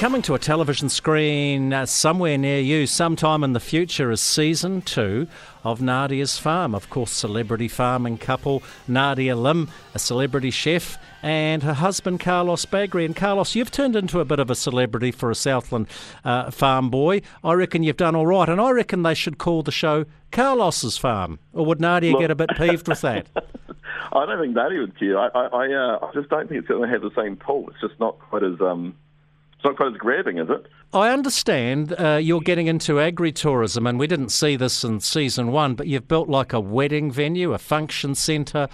coming to a television screen uh, somewhere near you sometime in the future is season two of Nadia's Farm. Of course, celebrity farming couple Nadia Lim, a celebrity chef, and her husband Carlos Bagrie. And Carlos, you've turned into a bit of a celebrity for a Southland uh, farm boy. I reckon you've done all right, and I reckon they should call the show Carlos's Farm. Or would Nadia Look. get a bit peeved with that? I don't think Nadia would care. I, I, I, uh, I just don't think it's going to have the same pull. It's just not quite as um, it's not quite as grabbing, is it? I understand uh, you're getting into agri-tourism, and we didn't see this in season one, but you've built like a wedding venue, a function centre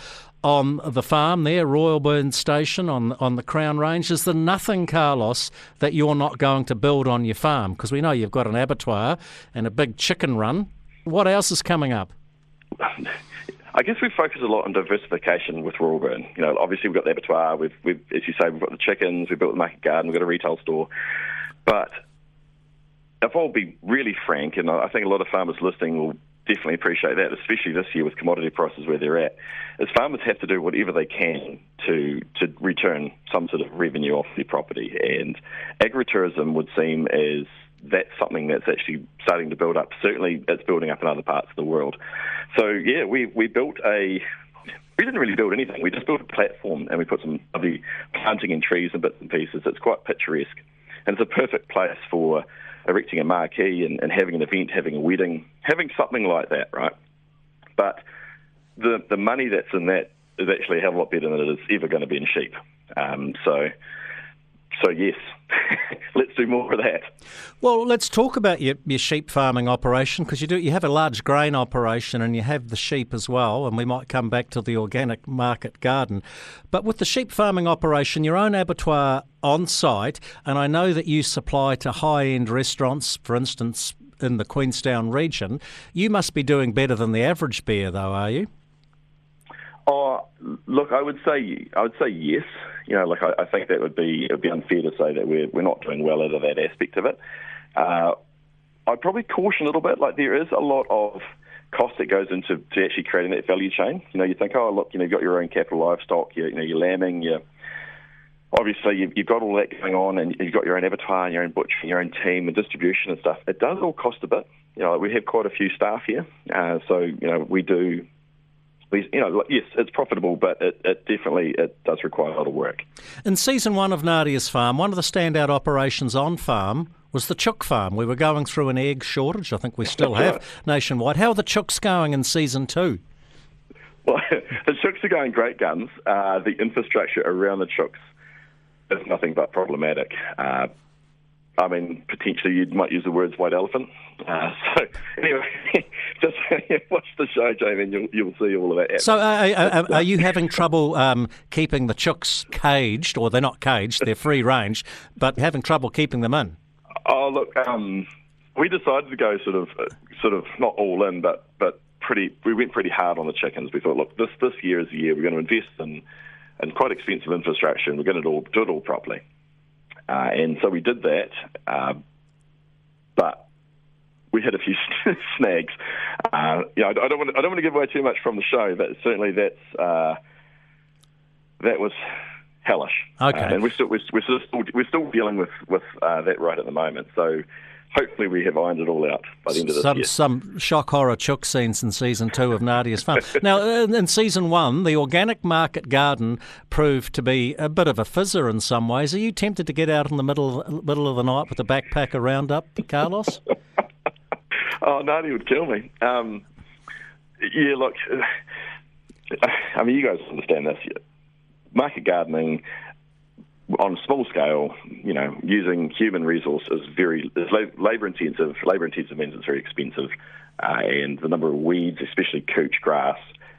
on the farm there, Royalburn Station on on the Crown Range. Is there nothing, Carlos, that you're not going to build on your farm? Because we know you've got an abattoir and a big chicken run. What else is coming up? I guess we focus a lot on diversification with Royalburn. You know, obviously we've got the abattoir, we've, we've, as you say, we've got the chickens, we've built the market garden, we've got a retail store. But if I'll be really frank, and I think a lot of farmers listening will definitely appreciate that, especially this year with commodity prices where they're at, is farmers have to do whatever they can to to return some sort of revenue off their property. And agritourism would seem as that's something that's actually starting to build up. Certainly, it's building up in other parts of the world. So yeah, we we built a. We didn't really build anything. We just built a platform and we put some lovely planting and trees and bits and pieces. It's quite picturesque, and it's a perfect place for erecting a marquee and, and having an event, having a wedding, having something like that, right? But the the money that's in that is actually a hell of a lot better than it is ever going to be in sheep. Um, so so yes, let's do more of that. Well, let's talk about your, your sheep farming operation because you do you have a large grain operation and you have the sheep as well, and we might come back to the organic market garden. But with the sheep farming operation, your own abattoir on site, and I know that you supply to high end restaurants, for instance, in the Queenstown region. You must be doing better than the average bear, though, are you? Oh, look, I would say I would say yes. You know, like I, I think that would be it would be unfair to say that we're we're not doing well out of that aspect of it. Uh, I'd probably caution a little bit. Like there is a lot of cost that goes into to actually creating that value chain. You know, you think, oh, look, you know, you've got your own capital livestock, you, you know, you're lambing, you obviously you've, you've got all that going on, and you've got your own abattoir, and your own butcher, your own team, and distribution and stuff. It does all cost a bit. You know, we have quite a few staff here, uh, so you know we do you know, yes, it's profitable, but it, it, definitely it does require a lot of work. In season one of Nadia's farm, one of the standout operations on farm was the chook farm. We were going through an egg shortage. I think we still have nationwide. How are the chooks going in season two? Well, the chooks are going great guns. Uh, the infrastructure around the chooks is nothing but problematic. Uh, I mean, potentially you might use the words white elephant. Uh, so anyway, just watch the show, Jamie, and you'll, you'll see all of that. So uh, are, are, you having trouble um, keeping the chooks caged, or they're not caged, they're free range, but having trouble keeping them in? Oh, look, um, we decided to go sort of, uh, sort of not all in, but but pretty. We went pretty hard on the chickens. We thought, look, this this year is the year we're going to invest in in quite expensive infrastructure, and we're going to do, do it all properly. Uh, and so we did that, uh, but we had a few snags. Uh, you know, I don't want to, I don't want to give away too much from the show, but certainly that's uh, that was hellish. Okay, uh, and we're still we're, we're, still we're still dealing with with uh, that right at the moment. So hopefully we have ironed it all out by the end of this some, year. Some shock horror chook scenes in season two of Nadia's Farm. now, in season one, the organic market garden proved to be a bit of a fizzer in some ways. Are you tempted to get out in the middle middle of the night with a backpack around up, Carlos? oh, Nadia would kill me. Um, yeah, look, I mean, you guys understand this. Market gardening on a small scale, you know, using human resource is very is labour intensive. Labour intensive means it's very expensive, uh, and the number of weeds, especially couch grass,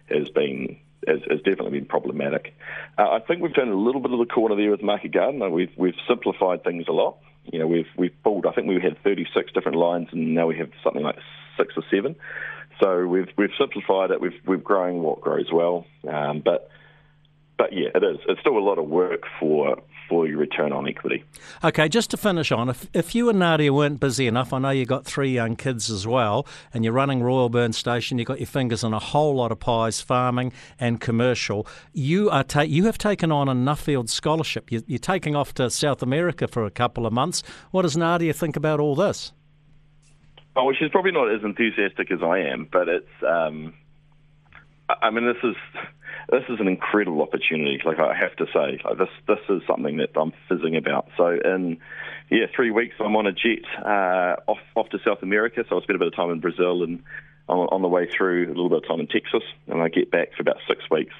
has been has, has definitely been problematic. Uh, I think we've done a little bit of the corner there with Market Garden. We've we've simplified things a lot. You know, we've we've pulled. I think we had 36 different lines, and now we have something like six or seven. So we've we've simplified it. We've we've grown what grows well, um, but but yeah, it is. It's still a lot of work for for your return on equity. Okay, just to finish on, if, if you and Nadia weren't busy enough, I know you've got three young kids as well, and you're running Royalburn Station, you've got your fingers in a whole lot of pies, farming and commercial. You are ta- you have taken on a Nuffield scholarship. You, you're taking off to South America for a couple of months. What does Nadia think about all this? Oh, well, she's probably not as enthusiastic as I am, but it's. Um, I mean, this is this is an incredible opportunity. Like I have to say, like this this is something that I'm fizzing about. So in yeah, three weeks I'm on a jet uh, off off to South America. So I spent a bit of time in Brazil and on, on the way through a little bit of time in Texas, and I get back for about six weeks,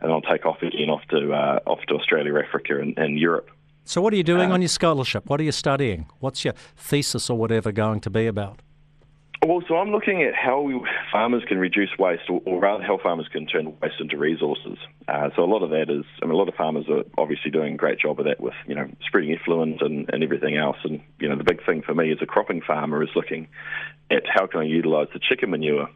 and I'll take off again off to uh, off to Australia, Africa, and, and Europe. So what are you doing uh, on your scholarship? What are you studying? What's your thesis or whatever going to be about? Well, so I'm looking at how farmers can reduce waste, or, or, rather, how farmers can turn waste into resources. Uh, so a lot of that is, I mean, a lot of farmers are obviously doing a great job of that with, you know, spreading effluent and, and everything else. And you know, the big thing for me as a cropping farmer is looking at how can I utilise the chicken manure,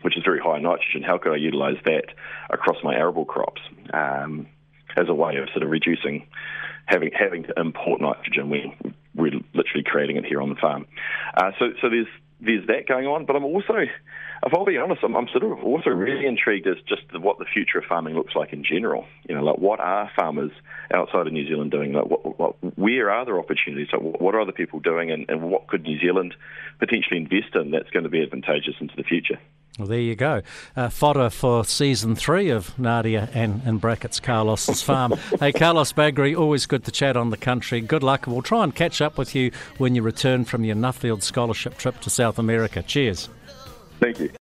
which is very high in nitrogen. How can I utilise that across my arable crops um, as a way of sort of reducing having having to import nitrogen when we're literally creating it here on the farm. Uh, so, so there's there's that going on. But I'm also, if I'll be honest, I'm, I'm sort of also really intrigued as just what the future of farming looks like in general. You know, like what are farmers outside of New Zealand doing? Like, what, what, where are there opportunities? Like, what are other people doing, and, and what could New Zealand potentially invest in that's going to be advantageous into the future? Well, there you go. Uh, fodder for season three of Nadia and, in brackets, Carlos's farm. hey, Carlos Bagrie, always good to chat on the country. Good luck. We'll try and catch up with you when you return from your Nuffield scholarship trip to South America. Cheers. Thank you.